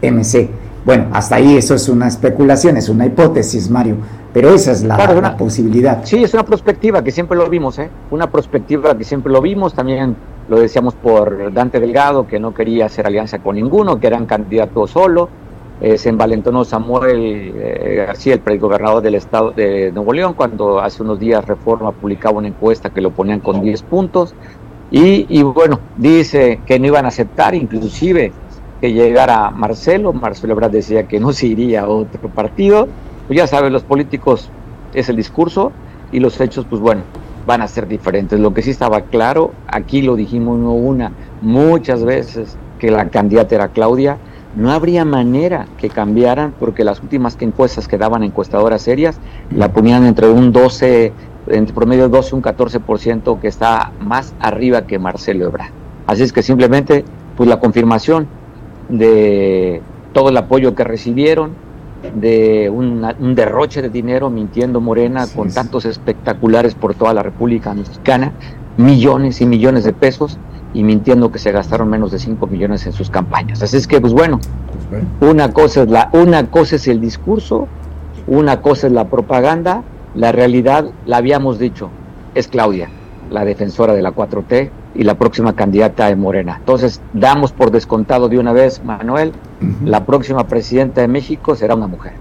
MC. Bueno, hasta ahí eso es una especulación, es una hipótesis, Mario, pero esa es la, Claro, la posibilidad. Sí, es una perspectiva que siempre lo vimos, ¿eh? Una perspectiva que siempre lo vimos, también lo decíamos por Dante Delgado, que no quería hacer alianza con ninguno, que eran candidatos solo. Eh, se envalentonó Samuel eh, García, el gobernador del estado de Nuevo León, cuando hace unos días Reforma publicaba una encuesta que lo ponían con 10 puntos. Y, y bueno, dice que no iban a aceptar, inclusive que llegara Marcelo. Marcelo Ebrard decía que no se iría a otro partido. Pues ya saben, los políticos es el discurso y los hechos, pues bueno, van a ser diferentes. Lo que sí estaba claro, aquí lo dijimos una, muchas veces que la candidata era Claudia, no habría manera que cambiaran porque las últimas encuestas que daban encuestadoras serias la ponían entre un 12, entre promedio 12 un 14% que está más arriba que Marcelo Ebrard. Así es que simplemente pues la confirmación de todo el apoyo que recibieron, de una- un derroche de dinero mintiendo Morena con tantos espectaculares por toda la República Mexicana, millones y millones de pesos y mintiendo que se gastaron menos de 5 millones en sus campañas. Así es que pues bueno, una cosa es la una cosa es el discurso, una cosa es la propaganda, la realidad la habíamos dicho, es Claudia, la defensora de la 4T y la próxima candidata de Morena. Entonces, damos por descontado de una vez, Manuel, la próxima presidenta de México será una mujer.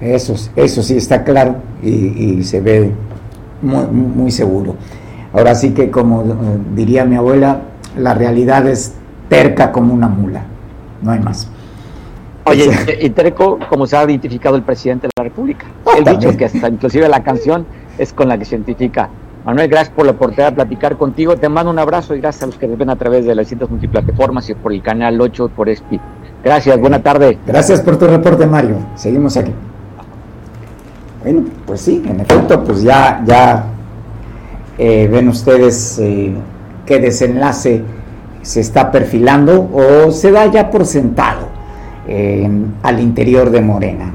Eso, es- eso sí está claro y, y se ve muy, muy seguro. Ahora sí que como eh, diría mi abuela, la realidad es terca como una mula, no hay más. Oye, y Treco, como se ha identificado el presidente de la República. Él dicho que hasta inclusive la canción es con la que se identifica. Manuel, gracias por la oportunidad de platicar contigo. Te mando un abrazo y gracias a los que nos ven a través de las distintas multiplataformas y por el canal 8 por ESPI. Gracias, buena tarde. Gracias por tu reporte, Mario. Seguimos aquí. Bueno, pues sí, en efecto, pues ya, ya eh, ven ustedes eh, qué desenlace se está perfilando o se da ya por sentado eh, al interior de Morena.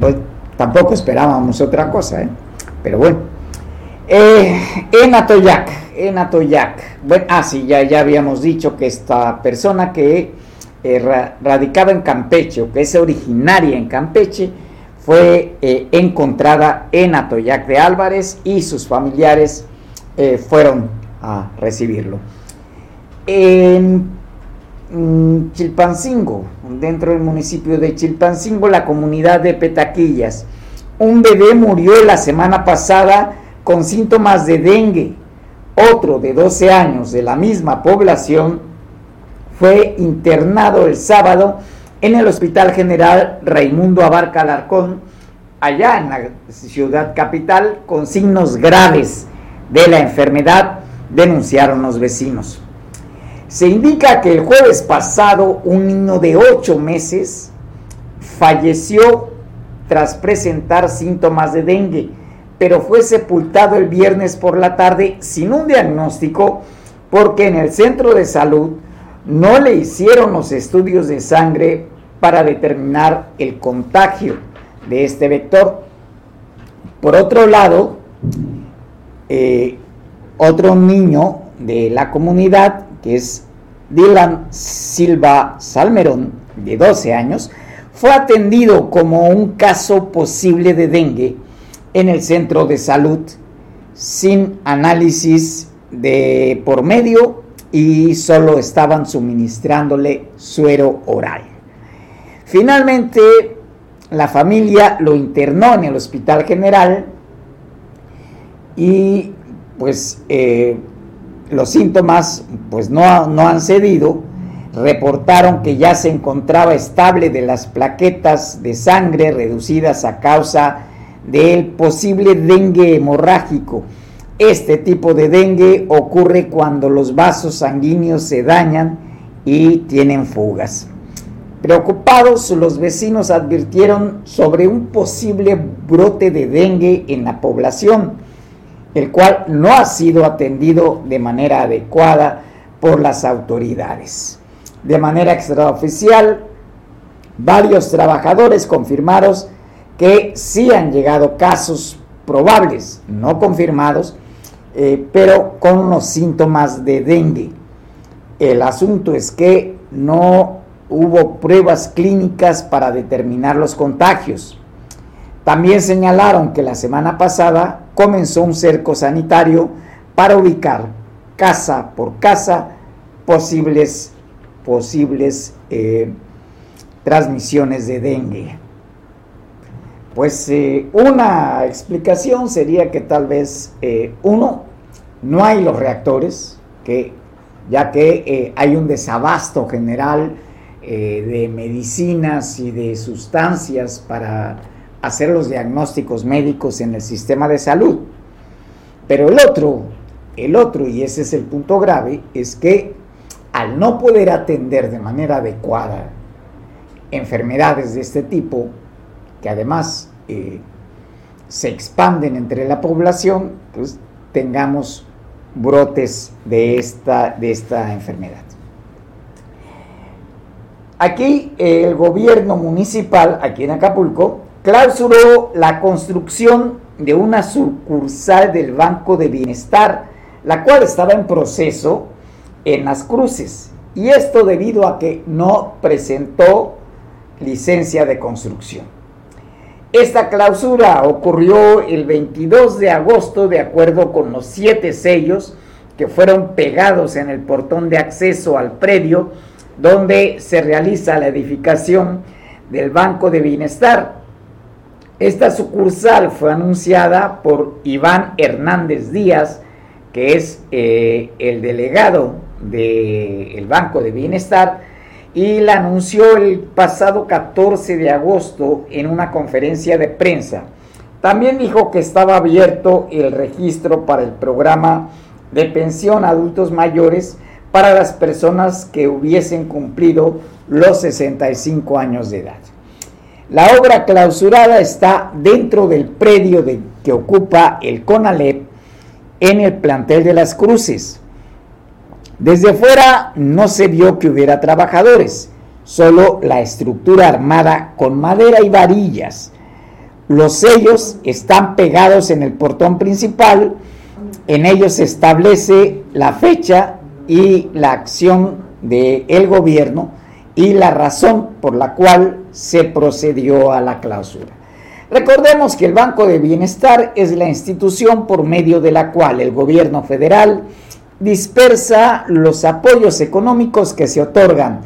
Pues, tampoco esperábamos otra cosa, ¿eh? pero bueno. Eh, en Atoyac, en Atoyac. Bueno, ah, sí, ya, ya habíamos dicho que esta persona que eh, ra- radicaba en Campeche o que es originaria en Campeche fue eh, encontrada en Atoyac de Álvarez y sus familiares fueron a recibirlo. En mm, Chilpancingo, dentro del municipio de Chilpancingo, la comunidad de Petaquillas, un bebé murió la semana pasada con síntomas de dengue. Otro de 12 años de la misma población fue internado el sábado en el Hospital General Raimundo Abarca Alarcón, allá en la ciudad capital, con signos graves de la enfermedad, denunciaron los vecinos. Se indica que el jueves pasado un niño de 8 meses falleció tras presentar síntomas de dengue, pero fue sepultado el viernes por la tarde sin un diagnóstico porque en el centro de salud no le hicieron los estudios de sangre para determinar el contagio de este vector. Por otro lado, eh, otro niño de la comunidad, que es Dylan Silva Salmerón, de 12 años, fue atendido como un caso posible de dengue en el centro de salud sin análisis de por medio y solo estaban suministrándole suero oral. Finalmente, la familia lo internó en el Hospital General y pues eh, los síntomas pues no, no han cedido. Reportaron que ya se encontraba estable de las plaquetas de sangre reducidas a causa del posible dengue hemorrágico. Este tipo de dengue ocurre cuando los vasos sanguíneos se dañan y tienen fugas. Preocupados, los vecinos advirtieron sobre un posible brote de dengue en la población el cual no ha sido atendido de manera adecuada por las autoridades. De manera extraoficial, varios trabajadores confirmaron que sí han llegado casos probables, no confirmados, eh, pero con los síntomas de dengue. El asunto es que no hubo pruebas clínicas para determinar los contagios. También señalaron que la semana pasada comenzó un cerco sanitario para ubicar casa por casa posibles, posibles eh, transmisiones de dengue. Pues eh, una explicación sería que tal vez, eh, uno, no hay los reactores, que, ya que hay un desabasto general de medicinas y de sustancias para hacer los diagnósticos médicos en el sistema de salud. Pero el otro, el otro, y ese es el punto grave, es que al no poder atender de manera adecuada enfermedades de este tipo, que además eh, se expanden entre la población, pues tengamos brotes de esta, de esta enfermedad. Aquí el gobierno municipal, aquí en Acapulco, clausuró la construcción de una sucursal del Banco de Bienestar, la cual estaba en proceso en las cruces. Y esto debido a que no presentó licencia de construcción. Esta clausura ocurrió el 22 de agosto de acuerdo con los siete sellos que fueron pegados en el portón de acceso al predio donde se realiza la edificación del Banco de Bienestar. Esta sucursal fue anunciada por Iván Hernández Díaz, que es eh, el delegado del Banco de Bienestar, y la anunció el pasado 14 de agosto en una conferencia de prensa. También dijo que estaba abierto el registro para el programa de pensión a adultos mayores para las personas que hubiesen cumplido los 65 años de edad. La obra clausurada está dentro del predio de, que ocupa el CONALEP en el plantel de las cruces. Desde fuera no se vio que hubiera trabajadores, solo la estructura armada con madera y varillas. Los sellos están pegados en el portón principal, en ellos se establece la fecha y la acción del gobierno y la razón por la cual se procedió a la clausura. Recordemos que el Banco de Bienestar es la institución por medio de la cual el gobierno federal dispersa los apoyos económicos que se otorgan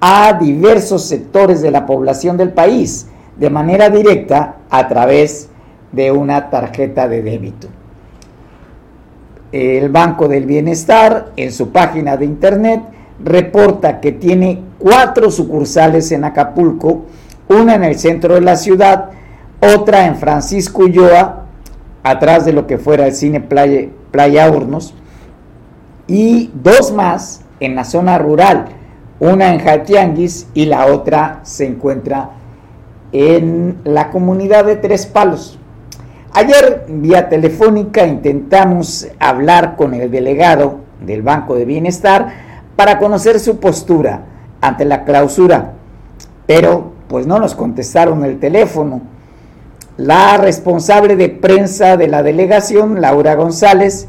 a diversos sectores de la población del país de manera directa a través de una tarjeta de débito. El Banco del Bienestar en su página de internet reporta que tiene cuatro sucursales en Acapulco, una en el centro de la ciudad, otra en Francisco Ulloa, atrás de lo que fuera el cine Playa, Playa Hornos, y dos más en la zona rural, una en Jatianguis y la otra se encuentra en la comunidad de Tres Palos. Ayer vía telefónica intentamos hablar con el delegado del Banco de Bienestar para conocer su postura ante la clausura, pero pues no nos contestaron el teléfono. La responsable de prensa de la delegación, Laura González,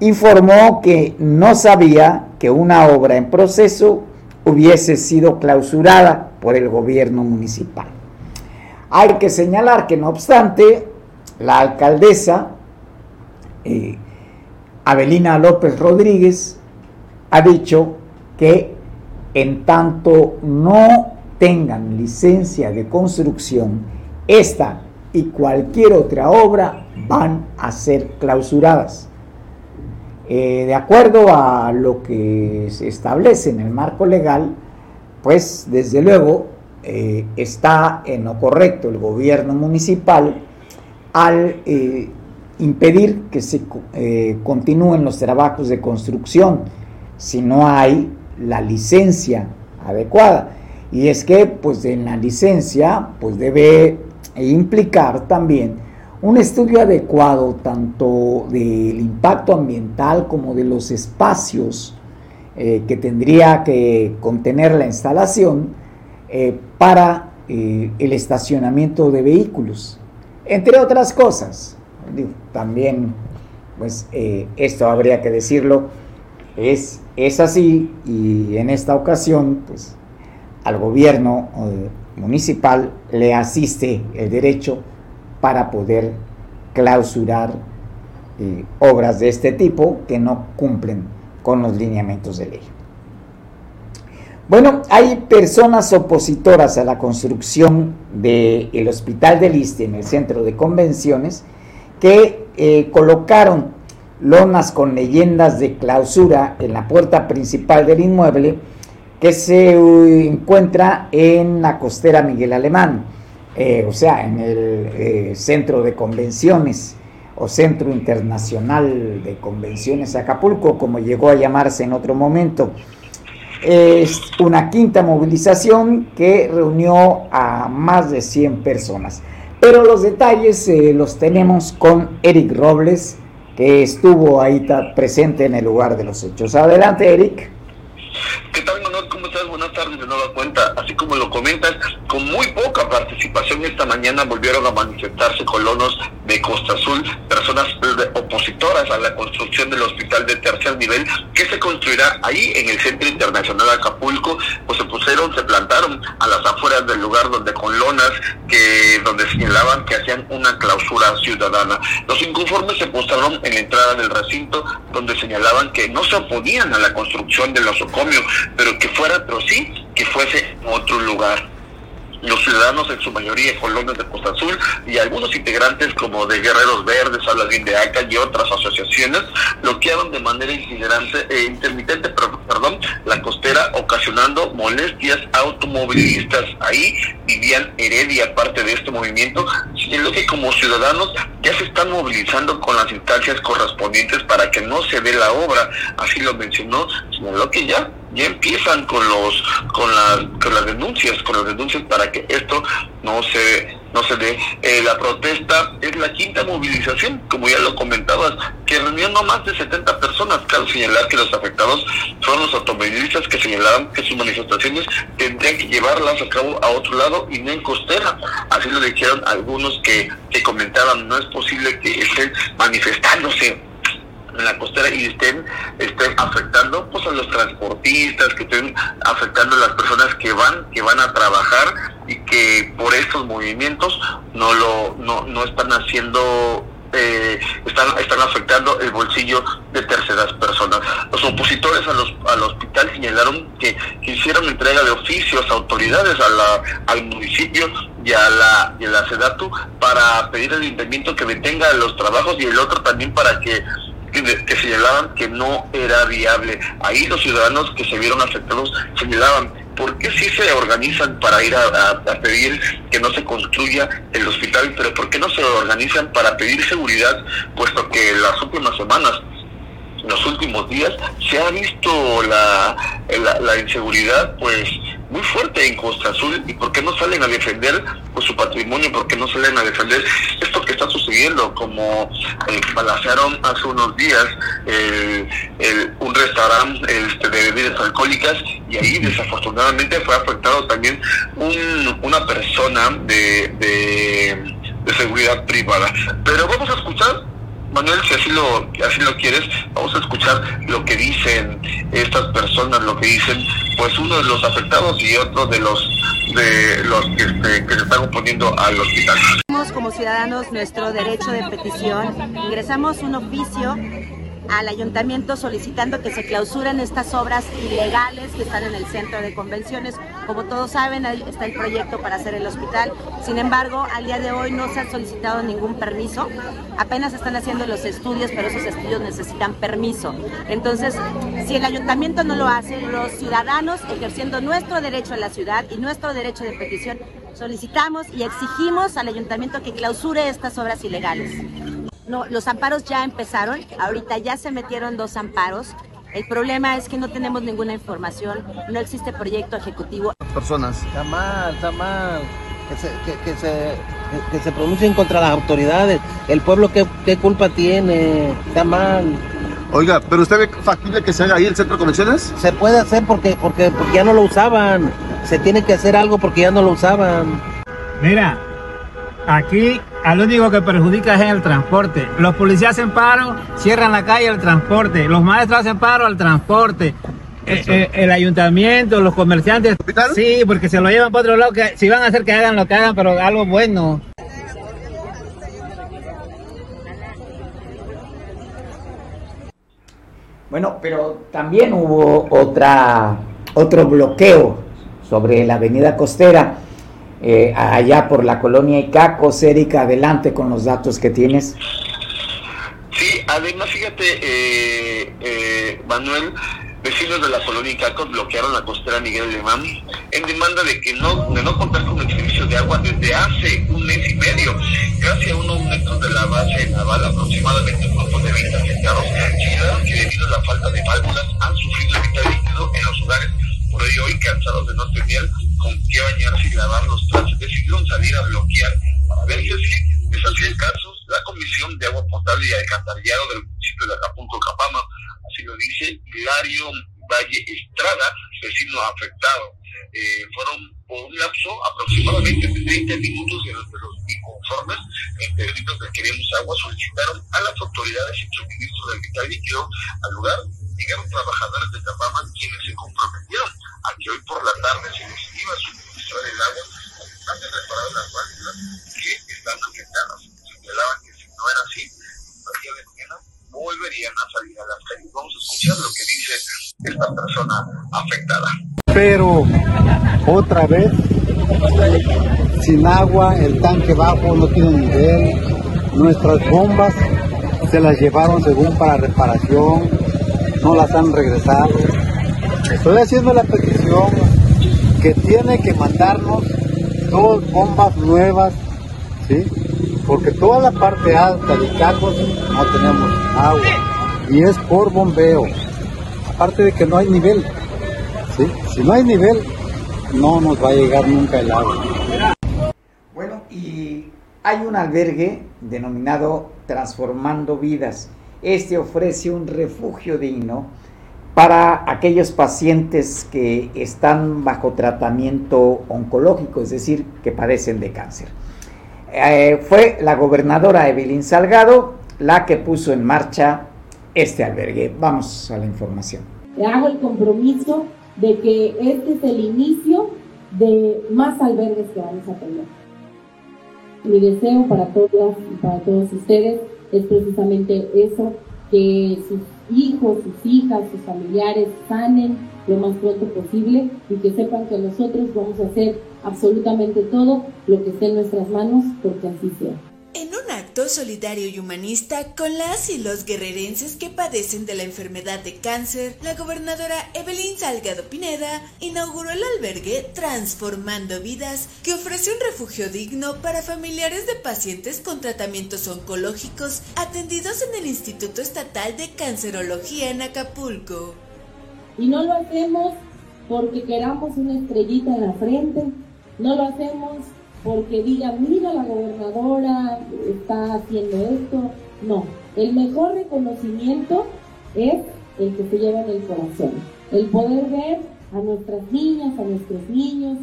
informó que no sabía que una obra en proceso hubiese sido clausurada por el gobierno municipal. Hay que señalar que no obstante, la alcaldesa eh, Abelina López Rodríguez ha dicho que en tanto no tengan licencia de construcción, esta y cualquier otra obra van a ser clausuradas. Eh, de acuerdo a lo que se establece en el marco legal, pues desde luego eh, está en lo correcto el gobierno municipal al eh, impedir que se continúen los trabajos de construcción si no hay la licencia adecuada. Y es que pues en la licencia pues debe implicar también un estudio adecuado tanto del impacto ambiental como de los espacios eh, que tendría que contener la instalación eh, para eh, el estacionamiento de vehículos, entre otras cosas. también, pues esto habría que decirlo, es, es así y en esta ocasión, pues al gobierno municipal le asiste el derecho para poder clausurar eh, obras de este tipo que no cumplen con los lineamientos de ley. Bueno, hay personas opositoras a la construcción del Hospital del Liste en el centro de convenciones que eh, colocaron lonas con leyendas de clausura en la puerta principal del inmueble que se encuentra en la costera Miguel Alemán, eh, o sea, en el eh, centro de convenciones o Centro Internacional de Convenciones Acapulco, como llegó a llamarse en otro momento. Es una quinta movilización que reunió a más de 100 personas. Pero los detalles eh, los tenemos con Eric Robles, que estuvo ahí presente en el lugar de los hechos. Adelante, Eric. ¿Qué tal? ¿Cómo estás? Buenas tardes de nueva cuenta. Así lo comentas, con muy poca participación esta mañana volvieron a manifestarse colonos de Costa Azul, personas opositoras a la construcción del hospital de tercer nivel que se construirá ahí en el Centro Internacional Acapulco, pues se pusieron, se plantaron a las afueras del lugar donde con lonas que donde señalaban que hacían una clausura ciudadana. Los inconformes se postraron en la entrada del recinto donde señalaban que no se oponían a la construcción del osocomio, pero que fuera, pero sí, que fuese otro lugar los ciudadanos en su mayoría colonos de Costa Azul y algunos integrantes como de Guerreros Verdes, Bien de ACA y otras asociaciones bloquearon de manera itinerante, e intermitente perdón, la costera ocasionando molestias automovilistas. Ahí vivían Heredia, parte de este movimiento, lo que como ciudadanos ya se están movilizando con las instancias correspondientes para que no se dé la obra, así lo mencionó, señaló que ya ya empiezan con los con las con las denuncias con las denuncias para que esto no se no se dé. Eh, la protesta es la quinta movilización como ya lo comentabas que reunió no más de 70 personas. Cabe señalar que los afectados fueron los automovilistas que señalaban que sus manifestaciones tendrían que llevarlas a cabo a otro lado y no en costera. Así lo dijeron algunos que, que comentaban no es posible que estén manifestándose en la costera y estén, estén afectando pues a los transportistas, que estén afectando a las personas que van, que van a trabajar y que por estos movimientos no lo, no, no están haciendo eh, están, están afectando el bolsillo de terceras personas. Los opositores a los, al hospital señalaron que, hicieron entrega de oficios a autoridades a la, al municipio y a la, y a la SEDATU para pedir el ayuntamiento que detenga los trabajos y el otro también para que que, señalaban que no era viable. Ahí los ciudadanos que se vieron afectados señalaban, ¿por qué sí se organizan para ir a, pedir que no se construya el hospital, pero por qué no se organizan para pedir seguridad, puesto que las últimas semanas en los últimos días se ha visto la, la inseguridad pues muy fuerte en Costa Azul. Y por qué no salen a defender pues, su patrimonio, por qué no salen a defender esto que está sucediendo, como eh, balacearon hace unos días un restaurante este, de bebidas alcohólicas y ahí desafortunadamente fue afectado también un, una persona de, de, de seguridad privada. Pero vamos a escuchar Manuel, si así lo, así lo quieres, vamos a escuchar lo que dicen estas personas, lo que dicen, pues uno de los afectados y otro de los de los que, este, que se están oponiendo al hospital. Como ciudadanos nuestro derecho de petición, ingresamos un oficio al ayuntamiento solicitando que se clausuren estas obras ilegales que están en el centro de convenciones. Como todos saben, ahí está el proyecto para hacer el hospital. Sin embargo, al día de hoy no se ha solicitado ningún permiso. Apenas están haciendo los estudios, pero esos estudios necesitan permiso. Entonces, si el ayuntamiento no lo hace, los ciudadanos, ejerciendo nuestro derecho a la ciudad y nuestro derecho de petición, solicitamos y exigimos al ayuntamiento que clausure estas obras ilegales. No, los amparos ya empezaron, ahorita ya se metieron dos amparos. El problema es que no tenemos ninguna información, no existe proyecto ejecutivo. Personas. Está mal, está mal. Que se, que, que se, que, que se pronuncien contra las autoridades. El pueblo, ¿qué, qué culpa tiene? Está mal. Oiga, ¿pero usted ve factible que se haga ahí el centro de convenciones? Se puede hacer porque, porque, porque ya no lo usaban. Se tiene que hacer algo porque ya no lo usaban. Mira, aquí al único que perjudica es el transporte. Los policías hacen paro, cierran la calle al transporte. Los maestros hacen paro al transporte. Eh, eh, el ayuntamiento, los comerciantes. Sí, porque se lo llevan para otro lado. Que, si van a hacer que hagan lo que hagan, pero algo bueno. Bueno, pero también hubo otra, otro bloqueo sobre la avenida costera, eh, allá por la colonia Icacos. Erika, adelante con los datos que tienes. Sí, además, fíjate, eh, eh, Manuel, vecinos de la colonia Icacos bloquearon la costera Miguel Alemán en demanda de que no, de no contar con el servicio de agua desde hace un mes y medio. Casi a unos metros de la base naval, aproximadamente un grupo de 20 afectados, señalaron que debido a la falta de válvulas han sufrido vital líquido en los hogares. Por ello, hoy cansados de no tener bañarse y lavar los trastes, decidieron salir a bloquear para ver si es así el caso. La Comisión de Agua Potable y Alcantarillado del municipio de Acapulco, Capama, así lo dice Hilario Valle Estrada, vecino afectado. Eh, fueron por un lapso aproximadamente de 30 minutos en los que los inconformes, entre gritos de queremos agua, solicitaron a las autoridades el suministro del vital líquido al lugar. Llegaron trabajadores de Capama quienes se comprometieron a que hoy por la tarde se les iba a suministrar el agua de reparar las válvulas que están afectadas. Señalaban que si no era así, el día de mañana volverían a salir a las calles. Vamos a escuchar lo que dice esta persona afectada. Pero otra vez, sin agua, el tanque bajo no tiene nivel, nuestras bombas se las llevaron según para reparación, no las han regresado. Estoy haciendo la petición que tiene que mandarnos dos bombas nuevas, ¿sí? Porque toda la parte alta de Cacos no tenemos agua y es por bombeo. Aparte de que no hay nivel, ¿sí? Si no hay nivel, no nos va a llegar nunca el agua. Bueno, y hay un albergue denominado Transformando Vidas. Este ofrece un refugio digno para aquellos pacientes que están bajo tratamiento oncológico, es decir, que padecen de cáncer. Eh, fue la gobernadora Evelyn Salgado la que puso en marcha este albergue. Vamos a la información. Hago el compromiso de que este es el inicio de más albergues que vamos a tener. Mi deseo para todas y para todos ustedes es precisamente eso, que sus hijos, sus hijas, sus familiares sanen lo más pronto posible y que sepan que nosotros vamos a hacer absolutamente todo lo que esté en nuestras manos porque así sea. Solidario y humanista con las y los guerrerenses que padecen de la enfermedad de cáncer, la gobernadora Evelyn Salgado Pineda inauguró el albergue Transformando Vidas, que ofrece un refugio digno para familiares de pacientes con tratamientos oncológicos atendidos en el Instituto Estatal de Cancerología en Acapulco. Y no lo hacemos porque queramos una estrellita en la frente, no lo hacemos porque digan, mira la gobernadora está haciendo esto. No, el mejor reconocimiento es el que se lleva en el corazón. El poder ver a nuestras niñas, a nuestros niños,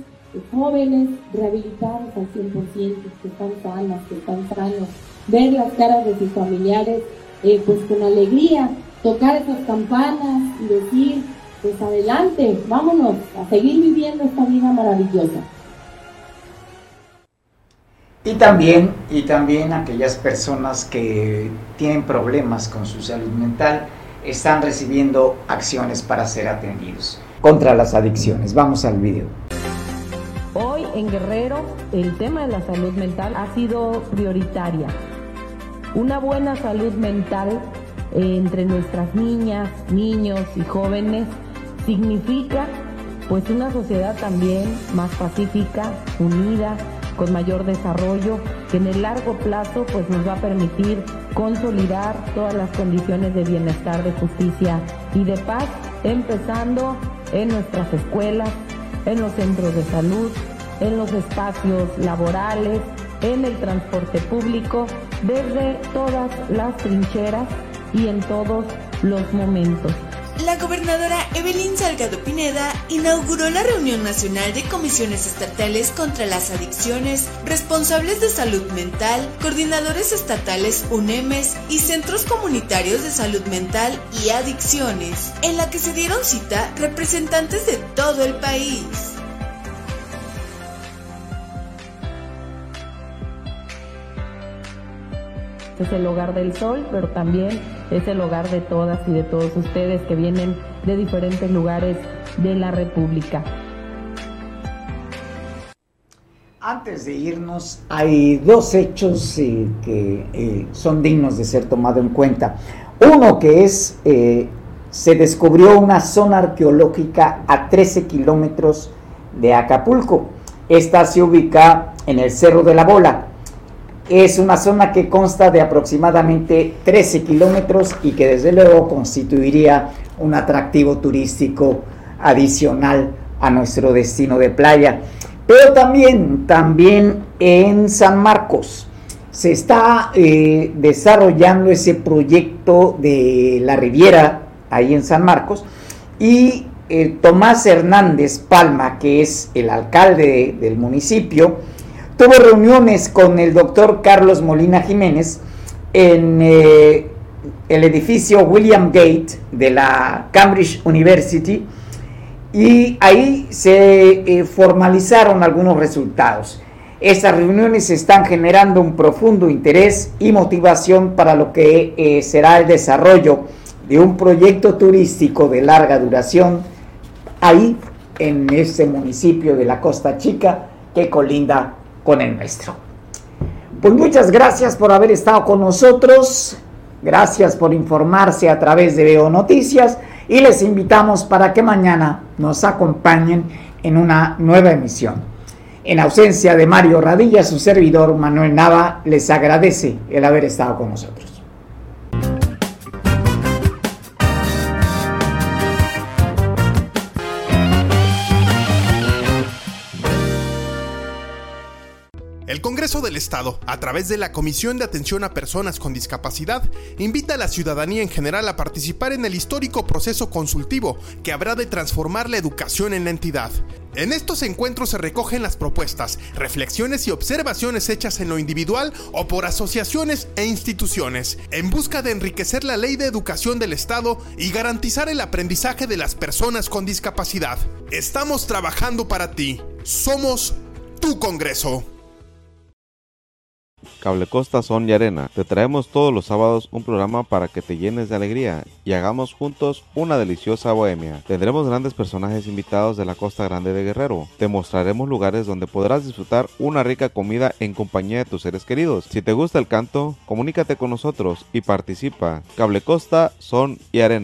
jóvenes rehabilitados al 100%, que están sanas, que están sanos, ver las caras de sus familiares eh, pues con alegría, tocar esas campanas y decir, pues adelante, vámonos a seguir viviendo esta vida maravillosa. Y también, y también aquellas personas que tienen problemas con su salud mental están recibiendo acciones para ser atendidos contra las adicciones. Vamos al video. Hoy en Guerrero el tema de la salud mental ha sido prioritaria. Una buena salud mental entre nuestras niñas, niños y jóvenes significa pues una sociedad también más pacífica, unida, con mayor desarrollo, que en el largo plazo pues nos va a permitir consolidar todas las condiciones de bienestar, de justicia y de paz, empezando en nuestras escuelas, en los centros de salud, en los espacios laborales, en el transporte público, desde todas las trincheras y en todos los momentos. La gobernadora Evelyn Salgado Pineda inauguró la reunión nacional de comisiones estatales contra las adicciones, responsables de salud mental, coordinadores estatales UNEMES y centros comunitarios de salud mental y adicciones, en la que se dieron cita representantes de todo el país. Es el hogar del sol, pero también es el hogar de todas y de todos ustedes que vienen de diferentes lugares de la República. Antes de irnos, hay dos hechos eh, que eh, son dignos de ser tomado en cuenta. Uno que es, eh, se descubrió una zona arqueológica a 13 kilómetros de Acapulco. Esta se ubica en el Cerro de la Bola. Es una zona que consta de aproximadamente 13 kilómetros y que desde luego constituiría un atractivo turístico adicional a nuestro destino de playa. Pero también, también en San Marcos se está eh, desarrollando ese proyecto de la Riviera, ahí en San Marcos, y eh, Tomás Hernández Palma, que es el alcalde del municipio, tuvo reuniones con el doctor Carlos Molina Jiménez en eh, el edificio William Gate de la Cambridge University y ahí se eh, formalizaron algunos resultados. Estas reuniones están generando un profundo interés y motivación para lo que eh, será el desarrollo de un proyecto turístico de larga duración ahí en ese municipio de la Costa Chica que colinda con el nuestro. Pues muchas gracias por haber estado con nosotros. Gracias por informarse a través de Veo Noticias y les invitamos para que mañana nos acompañen en una nueva emisión. En ausencia de Mario Radilla, su servidor Manuel Nava les agradece el haber estado con nosotros. Congreso del Estado, a través de la Comisión de Atención a Personas con Discapacidad, invita a la ciudadanía en general a participar en el histórico proceso consultivo que habrá de transformar la educación en la entidad. En estos encuentros se recogen las propuestas, reflexiones y observaciones hechas en lo individual o por asociaciones e instituciones, en busca de enriquecer la ley de educación del Estado y garantizar el aprendizaje de las personas con discapacidad. Estamos trabajando para ti. Somos tu Congreso. Cable Costa Son y Arena. Te traemos todos los sábados un programa para que te llenes de alegría y hagamos juntos una deliciosa bohemia. Tendremos grandes personajes invitados de la Costa Grande de Guerrero. Te mostraremos lugares donde podrás disfrutar una rica comida en compañía de tus seres queridos. Si te gusta el canto, comunícate con nosotros y participa. Cable Costa Son y Arena.